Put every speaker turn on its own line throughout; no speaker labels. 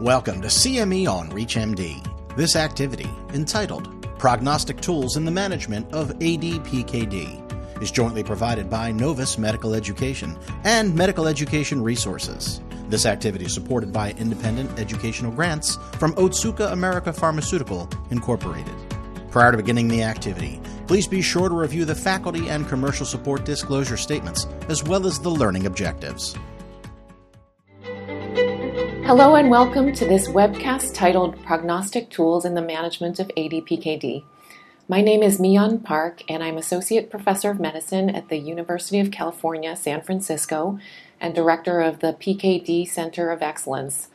Welcome to CME on ReachMD. This activity, entitled Prognostic Tools in the Management of ADPKD, is jointly provided by Novus Medical Education and Medical Education Resources. This activity is supported by independent educational grants from Otsuka America Pharmaceutical, Incorporated. Prior to beginning the activity, please be sure to review the faculty and commercial support disclosure statements as well as the learning objectives.
Hello and welcome to this webcast titled Prognostic Tools in the Management of ADPKD. My name is Meyeon Park and I'm Associate Professor of Medicine at the University of California, San Francisco and Director of the PKD Center of Excellence.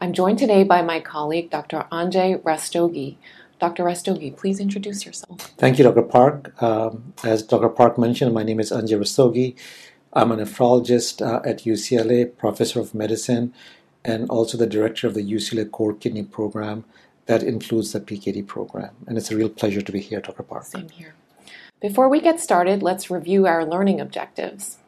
I'm joined today by my colleague, Dr. Anjay Rastogi. Dr. Rastogi, please introduce yourself.
Thank you, Dr. Park. Um, as Dr. Park mentioned, my name is Anjay Rastogi. I'm a nephrologist uh, at UCLA, professor of medicine and also the director of the UCLA Core Kidney Program that includes the PKD program. And it's a real pleasure to be here, Dr. Park.
Same here. Before we get started, let's review our learning objectives.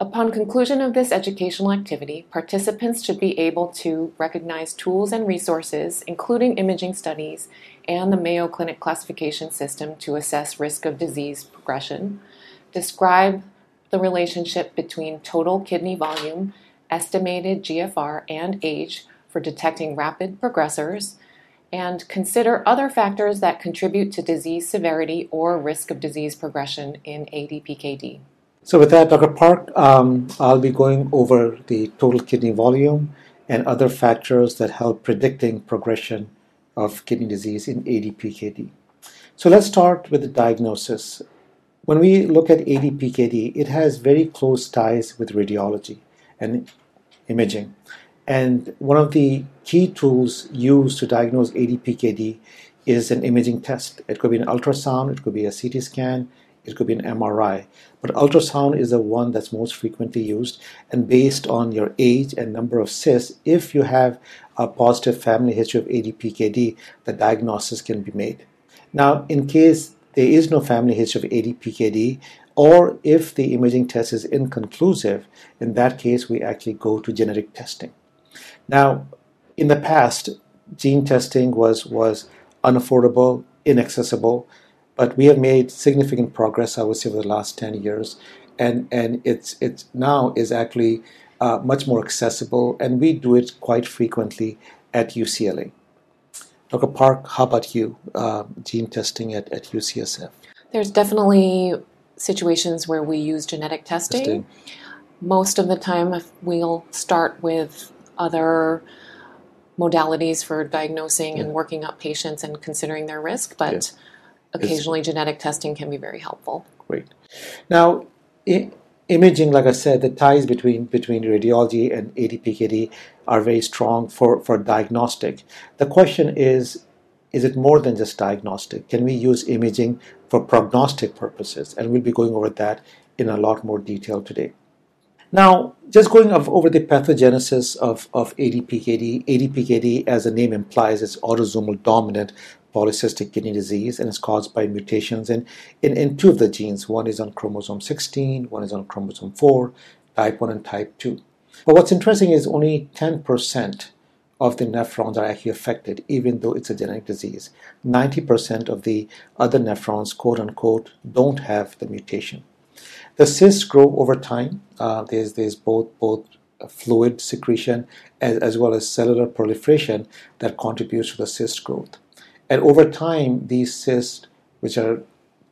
Upon conclusion of this educational activity, participants should be able to recognize tools and resources, including imaging studies and the Mayo Clinic classification system to assess risk of disease progression, describe the relationship between total kidney volume estimated GFR and age for detecting rapid progressors, and consider other factors that contribute to disease severity or risk of disease progression in ADPKD.
So, with that, Dr. Park, um, I'll be going over the total kidney volume and other factors that help predicting progression of kidney disease in ADPKD. So, let's start with the diagnosis. When we look at ADPKD, it has very close ties with radiology and imaging. And one of the key tools used to diagnose ADPKD is an imaging test. It could be an ultrasound, it could be a CT scan, it could be an MRI. But ultrasound is the one that's most frequently used. And based on your age and number of cysts, if you have a positive family history of ADPKD, the diagnosis can be made. Now, in case there is no family history of ADPKD, or if the imaging test is inconclusive, in that case, we actually go to genetic testing. Now, in the past, gene testing was, was unaffordable, inaccessible, but we have made significant progress, I would say, over the last 10 years. And, and it's, it's now is actually uh, much more accessible, and we do it quite frequently at UCLA. Dr. Park, how about you, uh, gene testing at, at UCSF?
There's definitely situations where we use genetic testing. testing. Most of the time, we'll start with other modalities for diagnosing yeah. and working up patients and considering their risk, but occasionally it's, genetic testing can be very helpful.
Great. Now, I- imaging, like I said, the ties between between radiology and ADPKD are very strong for, for diagnostic. The question is, is it more than just diagnostic? Can we use imaging for prognostic purposes? And we'll be going over that in a lot more detail today. Now, just going over the pathogenesis of, of ADPKD. ADPKD, as the name implies, is autosomal dominant polycystic kidney disease and is caused by mutations in, in, in two of the genes. One is on chromosome 16, one is on chromosome 4, type 1 and type 2. But what's interesting is only 10% of the nephrons are actually affected, even though it's a genetic disease. 90% of the other nephrons, quote unquote, don't have the mutation. The cysts grow over time. Uh, there's, there's both, both fluid secretion as, as well as cellular proliferation that contributes to the cyst growth. And over time, these cysts, which are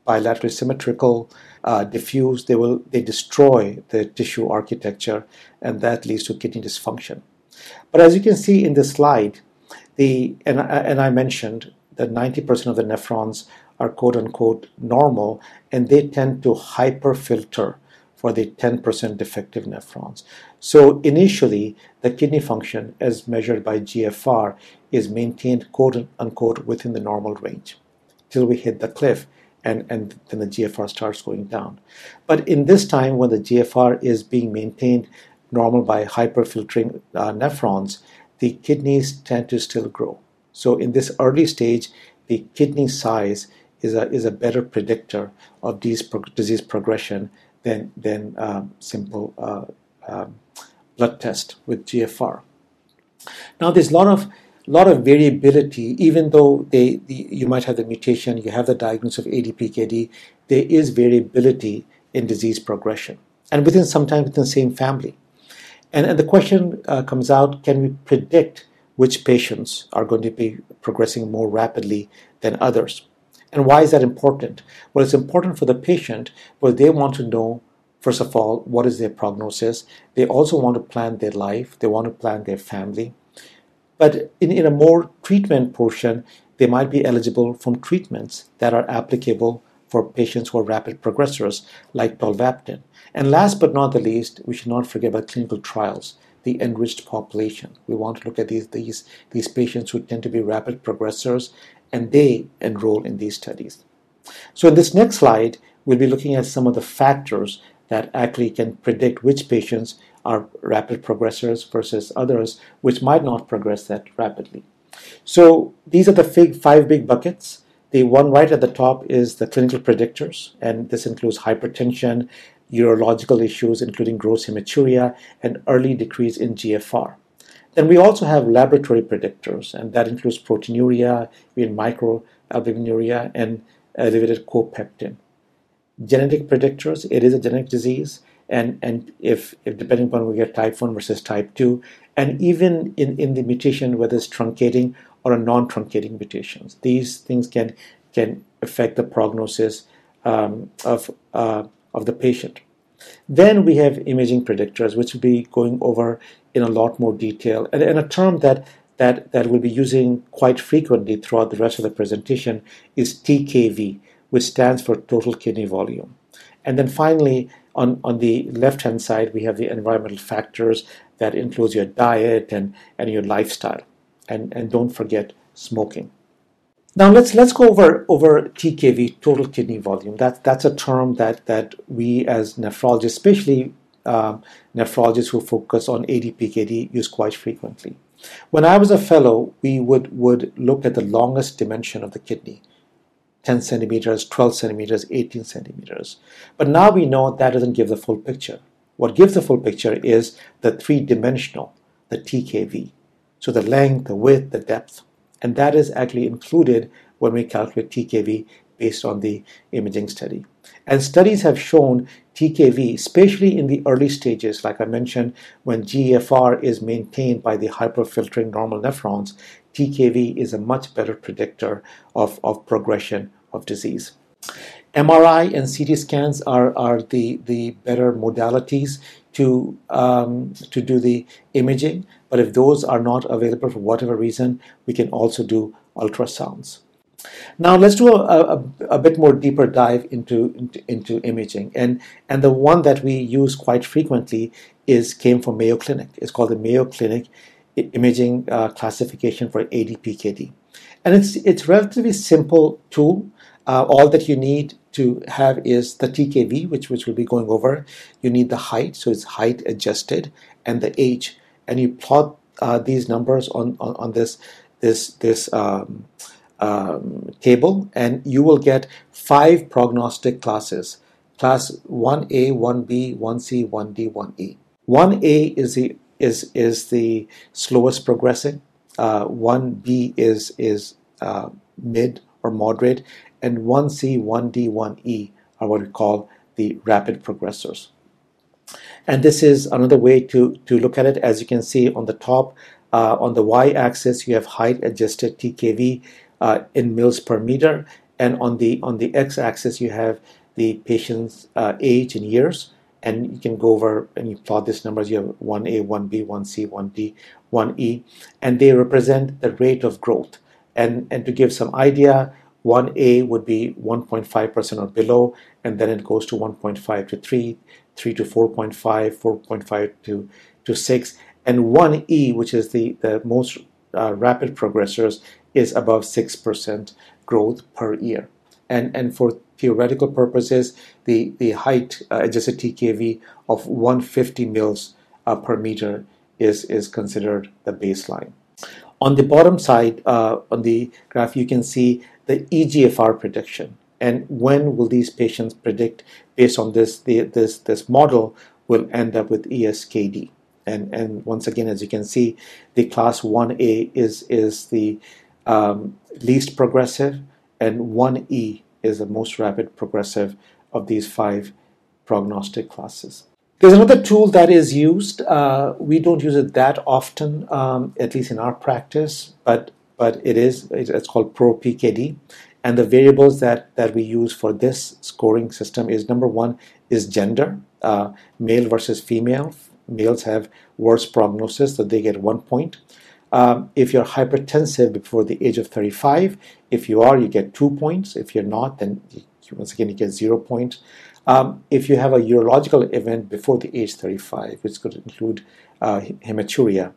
bilaterally symmetrical, uh, diffuse, they will they destroy the tissue architecture, and that leads to kidney dysfunction. But as you can see in this slide, the and, and I mentioned that 90% of the nephrons are quote unquote normal, and they tend to hyperfilter for the 10% defective nephrons. So initially, the kidney function, as measured by GFR, is maintained quote unquote within the normal range till we hit the cliff and, and then the GFR starts going down. But in this time, when the GFR is being maintained normal by hyperfiltering uh, nephrons, the kidneys tend to still grow. So in this early stage, the kidney size is a, is a better predictor of pro- disease progression than, than um, simple uh, um, blood test with GFR. Now, there's a lot of lot of variability, even though they, the, you might have the mutation, you have the diagnosis of ADPKD, there is variability in disease progression, and within sometimes within the same family. And, and the question uh, comes out: Can we predict which patients are going to be progressing more rapidly than others? And why is that important? Well, it's important for the patient, but they want to know first of all, what is their prognosis? They also want to plan their life, they want to plan their family. But in, in a more treatment portion, they might be eligible from treatments that are applicable for patients who are rapid progressors, like tolvaptan. And last but not the least, we should not forget about clinical trials, the enriched population. We want to look at these, these, these patients who tend to be rapid progressors, and they enroll in these studies. So in this next slide, we'll be looking at some of the factors that actually can predict which patients are rapid progressors versus others which might not progress that rapidly. So these are the five big buckets. The one right at the top is the clinical predictors, and this includes hypertension, urological issues, including gross hematuria, and early decrease in GFR. Then we also have laboratory predictors, and that includes proteinuria, microalbuminuria, and elevated copeptin genetic predictors. It is a genetic disease, and and if, if depending upon we get type one versus type two, and even in in the mutation whether it's truncating or a non-truncating mutations, these things can can affect the prognosis um, of uh, of the patient. Then we have imaging predictors, which we'll be going over in a lot more detail, and, and a term that that, that we'll be using quite frequently throughout the rest of the presentation is TKV, which stands for total kidney volume. And then finally, on, on the left hand side, we have the environmental factors that includes your diet and, and your lifestyle. And, and don't forget smoking. Now let's let's go over over TKV, total kidney volume. That that's a term that that we as nephrologists, especially um, nephrologists who focus on ADPKD, use quite frequently. When I was a fellow, we would would look at the longest dimension of the kidney, 10 centimeters, 12 centimeters, 18 centimeters. But now we know that doesn't give the full picture. What gives the full picture is the three dimensional, the TKV. So the length, the width, the depth. And that is actually included when we calculate TKV based on the imaging study. And studies have shown TKV, especially in the early stages, like I mentioned, when GFR is maintained by the hyperfiltering normal nephrons, TKV is a much better predictor of, of progression of disease. MRI and CT scans are, are the, the better modalities to, um, to do the imaging, but if those are not available for whatever reason, we can also do ultrasounds. Now let's do a, a, a, bit more deeper dive into, into, into imaging, and and the one that we use quite frequently is came from Mayo Clinic. It's called the Mayo Clinic imaging uh, classification for ADPKD. And it's, it's relatively simple tool. Uh, all that you need to have is the TKV, which, which we'll be going over. You need the height, so it's height adjusted, and the age. And you plot uh, these numbers on, on, on, this, this, this um, um, table, and you will get five prognostic classes class 1A, 1B, 1C, 1D, 1E. 1A is the is is the slowest progressing. Uh, one B is is uh, mid or moderate, and one C, one D, one E are what we call the rapid progressors. And this is another way to to look at it. As you can see on the top, uh, on the y-axis, you have height adjusted TKV uh, in mils per meter, and on the on the x-axis, you have the patient's uh, age in years and you can go over and you plot these numbers. You have 1A, 1B, 1C, 1D, 1E, and they represent the rate of growth. And, and to give some idea, 1A would be 1.5% or below, and then it goes to 1.5 to 3, 3 to 4.5, 4.5 to, to 6, and 1E, which is the, the most uh, rapid progressors, is above 6% growth per year. And, and for theoretical purposes, the, the height uh, adjusted TKV of 150 mils uh, per meter is, is considered the baseline. On the bottom side, uh, on the graph, you can see the EGFR prediction. And when will these patients predict based on this, the, this, this model will end up with ESKD. and and once again, as you can see, the class 1A is is the um, least progressive, and 1E is the most rapid progressive of these five prognostic classes. There's another tool that is used. Uh, we don't use it that often, um, at least in our practice, but but it is. It's called ProPKD, and the variables that that we use for this scoring system is number one is gender, uh, male versus female. Males have worse prognosis, so they get one point. Um, if you're hypertensive before the age of 35, if you are, you get two points. If you're not, then you, once again you get zero points. Um, if you have a urological event before the age 35, which could include uh, hematuria,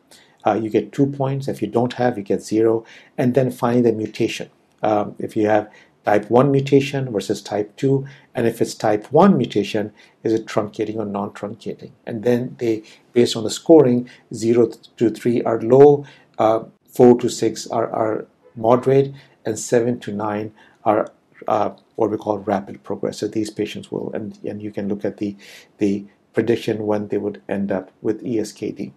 uh, you get two points. If you don't have, you get zero. And then finally, the mutation. Um, if you have type 1 mutation versus type 2, and if it's type 1 mutation, is it truncating or non truncating? And then they, based on the scoring, 0 to 3 are low, uh, 4 to 6 are, are moderate, and 7 to 9 are uh, what we call rapid progress. So these patients will, and, and you can look at the, the prediction when they would end up with ESKD.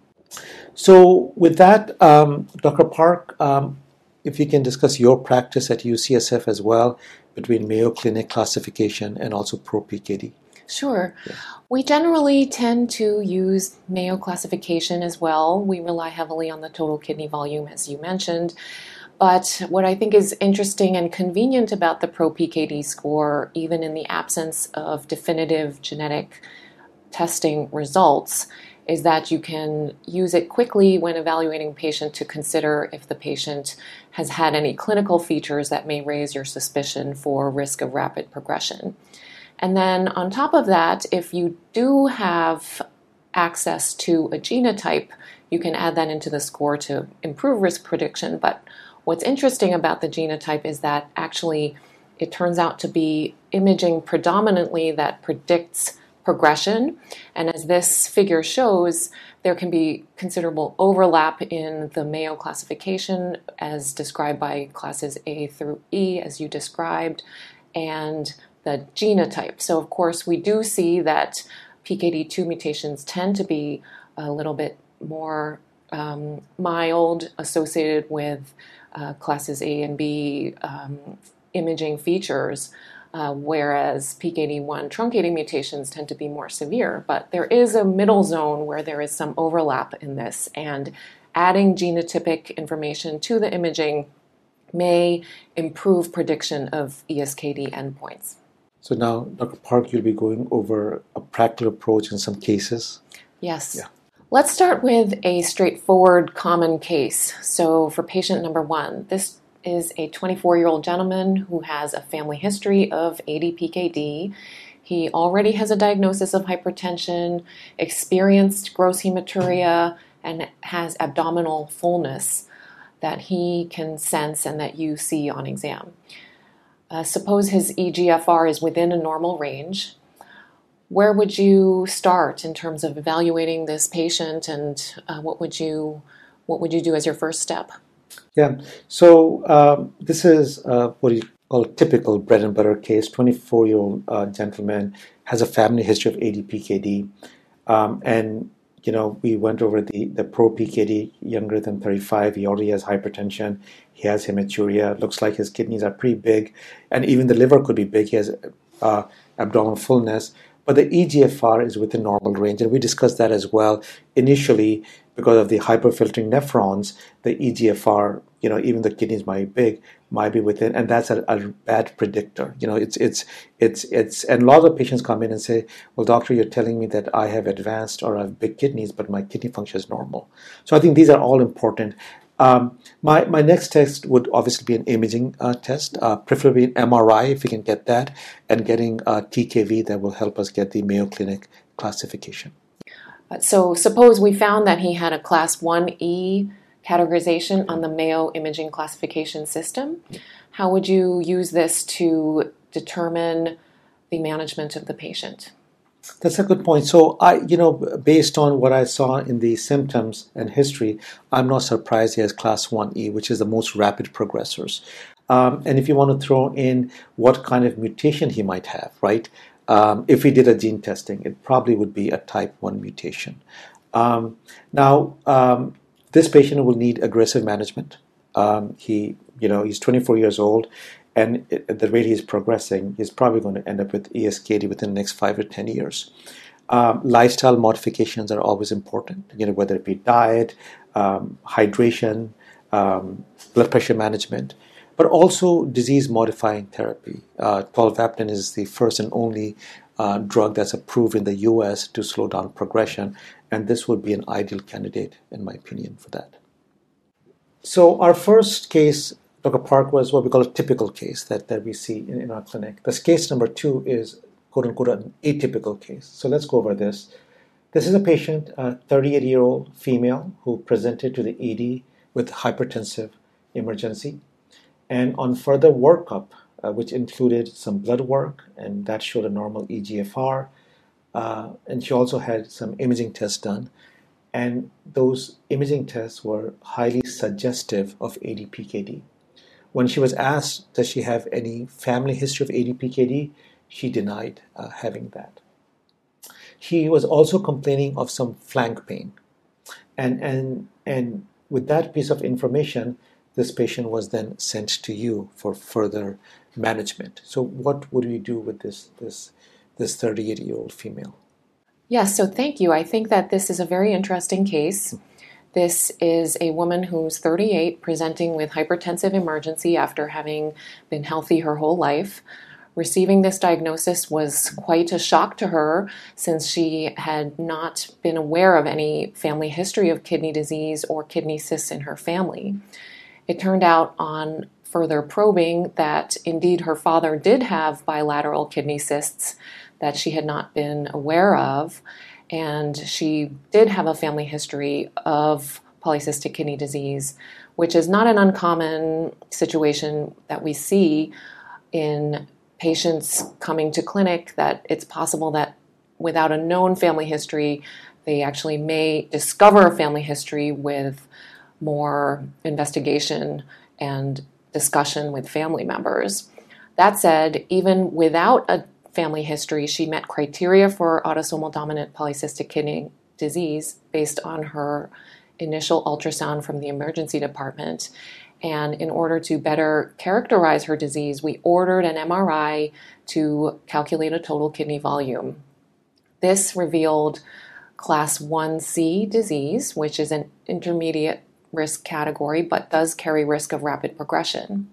So with that, um, Dr. Park, um, if you can discuss your practice at UCSF as well between Mayo Clinic classification and also ProPKD.
Sure. Yeah. We generally tend to use Mayo classification as well. We rely heavily on the total kidney volume, as you mentioned. But what I think is interesting and convenient about the ProPKD score, even in the absence of definitive genetic testing results, is that you can use it quickly when evaluating a patient to consider if the patient has had any clinical features that may raise your suspicion for risk of rapid progression. And then on top of that, if you do have access to a genotype, you can add that into the score to improve risk prediction. But what's interesting about the genotype is that actually it turns out to be imaging predominantly that predicts progression. And as this figure shows, there can be considerable overlap in the Mayo classification as described by classes A through E, as you described, and the genotype. So, of course, we do see that PKD2 mutations tend to be a little bit more um, mild, associated with uh, classes A and B um, imaging features. Uh, whereas PKD1 truncating mutations tend to be more severe. But there is a middle zone where there is some overlap in this, and adding genotypic information to the imaging may improve prediction of ESKD endpoints.
So now, Dr. Park, you'll be going over a practical approach in some cases.
Yes. Yeah. Let's start with a straightforward common case. So, for patient number one, this is a 24 year old gentleman who has a family history of ADPKD. He already has a diagnosis of hypertension, experienced gross hematuria, and has abdominal fullness that he can sense and that you see on exam. Uh, suppose his EGFR is within a normal range. Where would you start in terms of evaluating this patient, and uh, what would you what would you do as your first step?
Yeah. So um, this is uh, what you call typical bread and butter case. 24 year old uh, gentleman has a family history of ADPKD. Um, and, you know, we went over the, the pro PKD, younger than 35. He already has hypertension. He has hematuria. Looks like his kidneys are pretty big. And even the liver could be big. He has uh, abdominal fullness. But the EGFR is within normal range. And we discussed that as well. Initially, because of the hyperfiltering nephrons, the EGFR, you know, even the kidneys might be big, might be within, and that's a, a, bad predictor. You know, it's it's it's it's, and a lot of patients come in and say, "Well, doctor, you're telling me that I have advanced or I have big kidneys, but my kidney function is normal." So I think these are all important. Um, my my next test would obviously be an imaging uh, test, uh, preferably an MRI if we can get that, and getting a TKV that will help us get the Mayo Clinic classification.
So suppose we found that he had a class 1E categorization on the Mayo imaging classification system. How would you use this to determine the management of the patient?
That's a good point. So I, you know, based on what I saw in the symptoms and history, I'm not surprised he has class 1E, which is the most rapid progressors. Um, and if you want to throw in what kind of mutation he might have, right? Um, if we did a gene testing, it probably would be a type 1 mutation. Um, now, um, this patient will need aggressive management. Um, he, you know, he's 24 years old, and at the rate he's progressing, he's probably going to end up with ESKD within the next five to 10 years. Um, lifestyle modifications are always important, you know, whether it be diet, um, hydration, blood pressure management, but also disease modifying therapy. Uh, is the first and only uh, drug that's approved in the US to slow down progression, and this would be an ideal candidate, in my opinion, for that. So, our first case, Dr. Park, was what we call a typical case that, that we see in, in our clinic. This case number two is quote unquote an atypical case. So, let's go over this. This is a patient, a 38 year old female, who presented to the ED with hypertensive emergency. And on further workup, uh, which included some blood work, and that showed a normal EGFR. Uh, and she also had some imaging tests done. And those imaging tests were highly suggestive of ADPKD. When she was asked, does she have any family history of ADPKD, she denied uh, having that. She was also complaining of some flank pain. And, and, and with that piece of information, this patient was then sent to you for further management. So, what would you do with this this this 38 year old female?
Yes, so thank you. I think that this is a very interesting case. Hmm. This is a woman who's 38 presenting with hypertensive emergency after having been healthy her whole life. Receiving this diagnosis was quite a shock to her since she had not been aware of any family history of kidney disease or kidney cysts in her family. It turned out on further probing that indeed her father did have bilateral kidney cysts that she had not been aware of, and she did have a family history of polycystic kidney disease, which is not an uncommon situation that we see in patients coming to clinic that it's possible that without a known family history, they actually may discover a family history with more investigation and discussion with family members. That said, even without a family history, she met criteria for autosomal dominant polycystic kidney disease based on her initial ultrasound from the emergency department. And in order to better characterize her disease, we ordered an MRI to calculate a total kidney volume. This revealed class 1C disease, which is an intermediate risk category but does carry risk of rapid progression.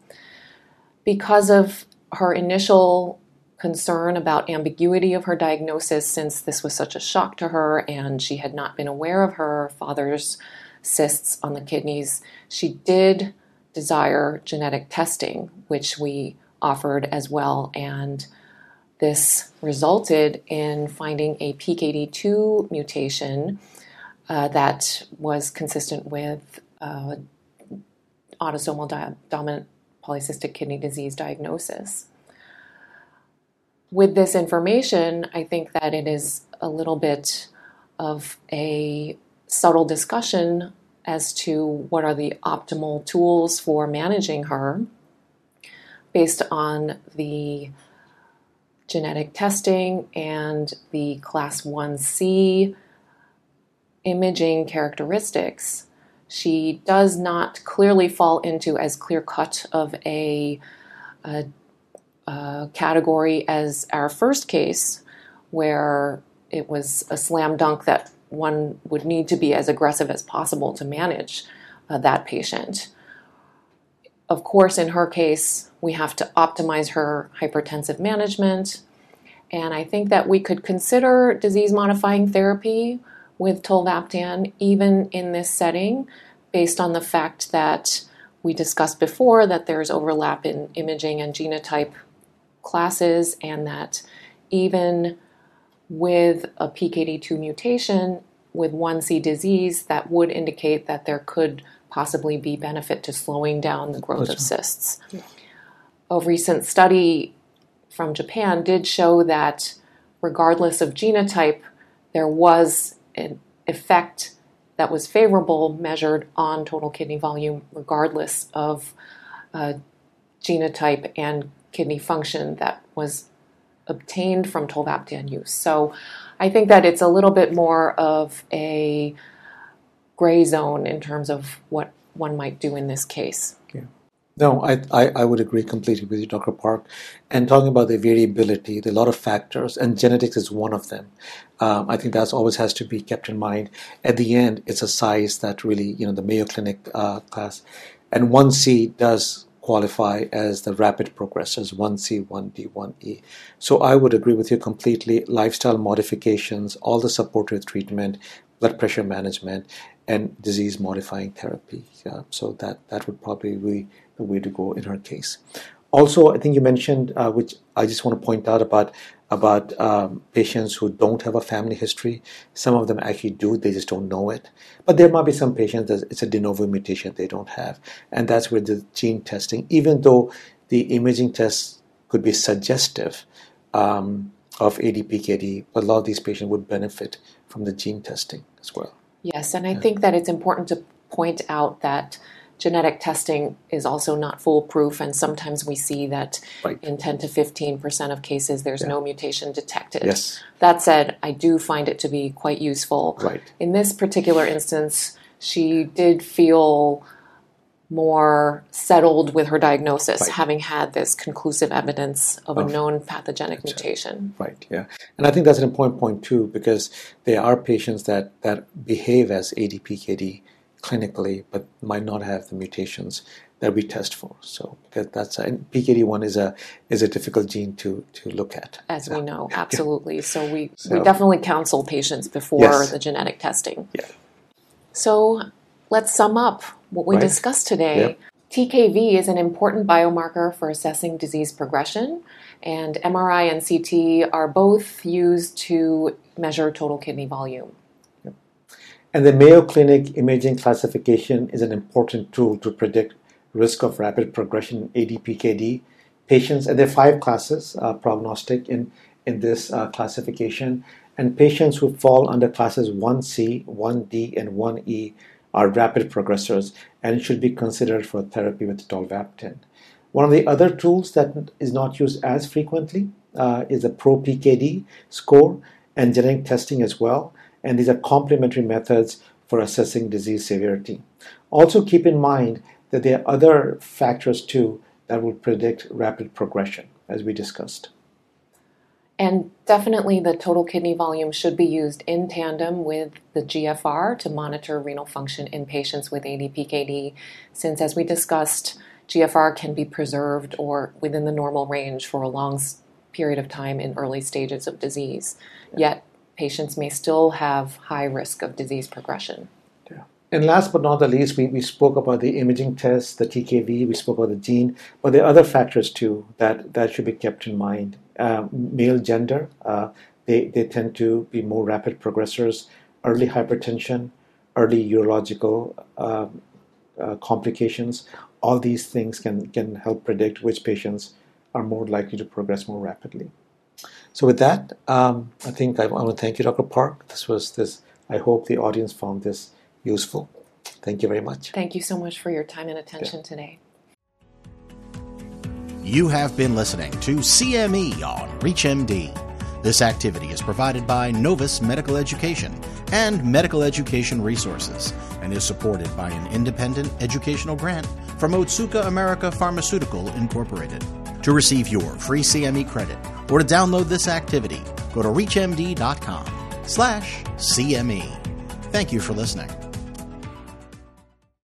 Because of her initial concern about ambiguity of her diagnosis since this was such a shock to her and she had not been aware of her father's cysts on the kidneys, she did desire genetic testing, which we offered as well. And this resulted in finding a PKD2 mutation uh, that was consistent with uh, autosomal di- dominant polycystic kidney disease diagnosis. With this information, I think that it is a little bit of a subtle discussion as to what are the optimal tools for managing her based on the genetic testing and the class 1C imaging characteristics she does not clearly fall into as clear cut of a, a, a, category as our first case, where it was a slam dunk that one would need to be as aggressive as possible to manage uh, that patient. Of course, in her case, we have to optimize her hypertensive management. And I think that we could consider disease modifying therapy with tolvaptan even in this setting based on the fact that we discussed before that there's overlap in imaging and genotype classes and that even with a PKD2 mutation with 1C disease that would indicate that there could possibly be benefit to slowing down the growth of cysts. Yeah. A recent study from Japan did show that regardless of genotype, there was an effect that was favorable measured on total kidney volume, regardless of uh, genotype and kidney function, that was obtained from tolvaptan use. So I think that it's a little bit more of a gray zone in terms of what one might do in this case.
No, I, I, I, would agree completely with you, Dr. Park. And talking about the variability, there are a lot of factors, and genetics is one of them. Um, I think that always has to be kept in mind. At the end, it's a size that really, you know, the Mayo Clinic uh, class, and 1C does qualify as the rapid progressors 1C, 1D, 1E. So I would agree with you completely. Lifestyle modifications, all the supportive treatment, blood pressure management, and disease modifying therapy. Yeah, so that, that would probably be the way to go in her case. Also, I think you mentioned, uh, which I just want to point out about about um, patients who don't have a family history. Some of them actually do; they just don't know it. But there might be some patients that it's a de novo mutation they don't have, and that's where the gene testing, even though the imaging tests could be suggestive um, of ADPKD, a lot of these patients would benefit from the gene testing as well.
Yes, and I yeah. think that it's important to point out that genetic testing is also not foolproof, and sometimes we see that right. in 10 to 15 percent of cases there's yeah. no mutation detected.
Yes.
That said, I do find it to be quite useful.
Right.
In this particular instance, she did feel more settled with her diagnosis, right. having had this conclusive evidence of, of a known pathogenic mutation.
Right. Yeah, and I think that's an important point too, because there are patients that that behave as ADPKD clinically, but might not have the mutations that we test for. So because that's and PKD1 is a is a difficult gene to to look at.
As we know, absolutely. So we so, we definitely counsel patients before yes. the genetic testing.
Yeah.
So let's sum up what we right. discussed today. Yep. TKV is an important biomarker for assessing disease progression, and MRI and CT are both used to measure total kidney volume.
And the Mayo Clinic imaging classification is an important tool to predict risk of rapid progression in ADPKD patients. And there are five classes uh, prognostic in, in this uh, classification. And patients who fall under classes 1C, 1D, and 1E are rapid progressors and should be considered for therapy with tolvaptan. One of the other tools that is not used as frequently uh, is the PRO-PKD score and genetic testing as well and these are complementary methods for assessing disease severity. Also, keep in mind that there are other factors too that will predict rapid progression, as we discussed.
And definitely, the total kidney volume should be used in tandem with the GFR to monitor renal function in patients with ADPKD, since, as we discussed, GFR can be preserved or within the normal range for a long period of time in early stages of disease. Yet, patients may still have high risk of disease progression.
Yeah. And last but not the least, we, we spoke about the imaging test, the TKV, we spoke about the gene, but there are other factors too that, that should be kept in mind. Uh, male gender, uh, they, they tend to be more rapid progressors, early hypertension, early urological uh, uh, complications. All these things can, can help predict which patients are more likely to progress more rapidly. So with that, um, I think I, I want to thank you, Dr. Park. This was this. I hope the audience found this useful. Thank you very much.
Thank you so much for your time and attention yeah. today.
You have been listening to CME on ReachMD. This activity is provided by Novus Medical Education and Medical Education Resources and is supported by an independent educational grant from Otsuka America Pharmaceutical Incorporated. To receive your free CME credit or to download this activity, go to reachmd.com slash CME. Thank you for listening.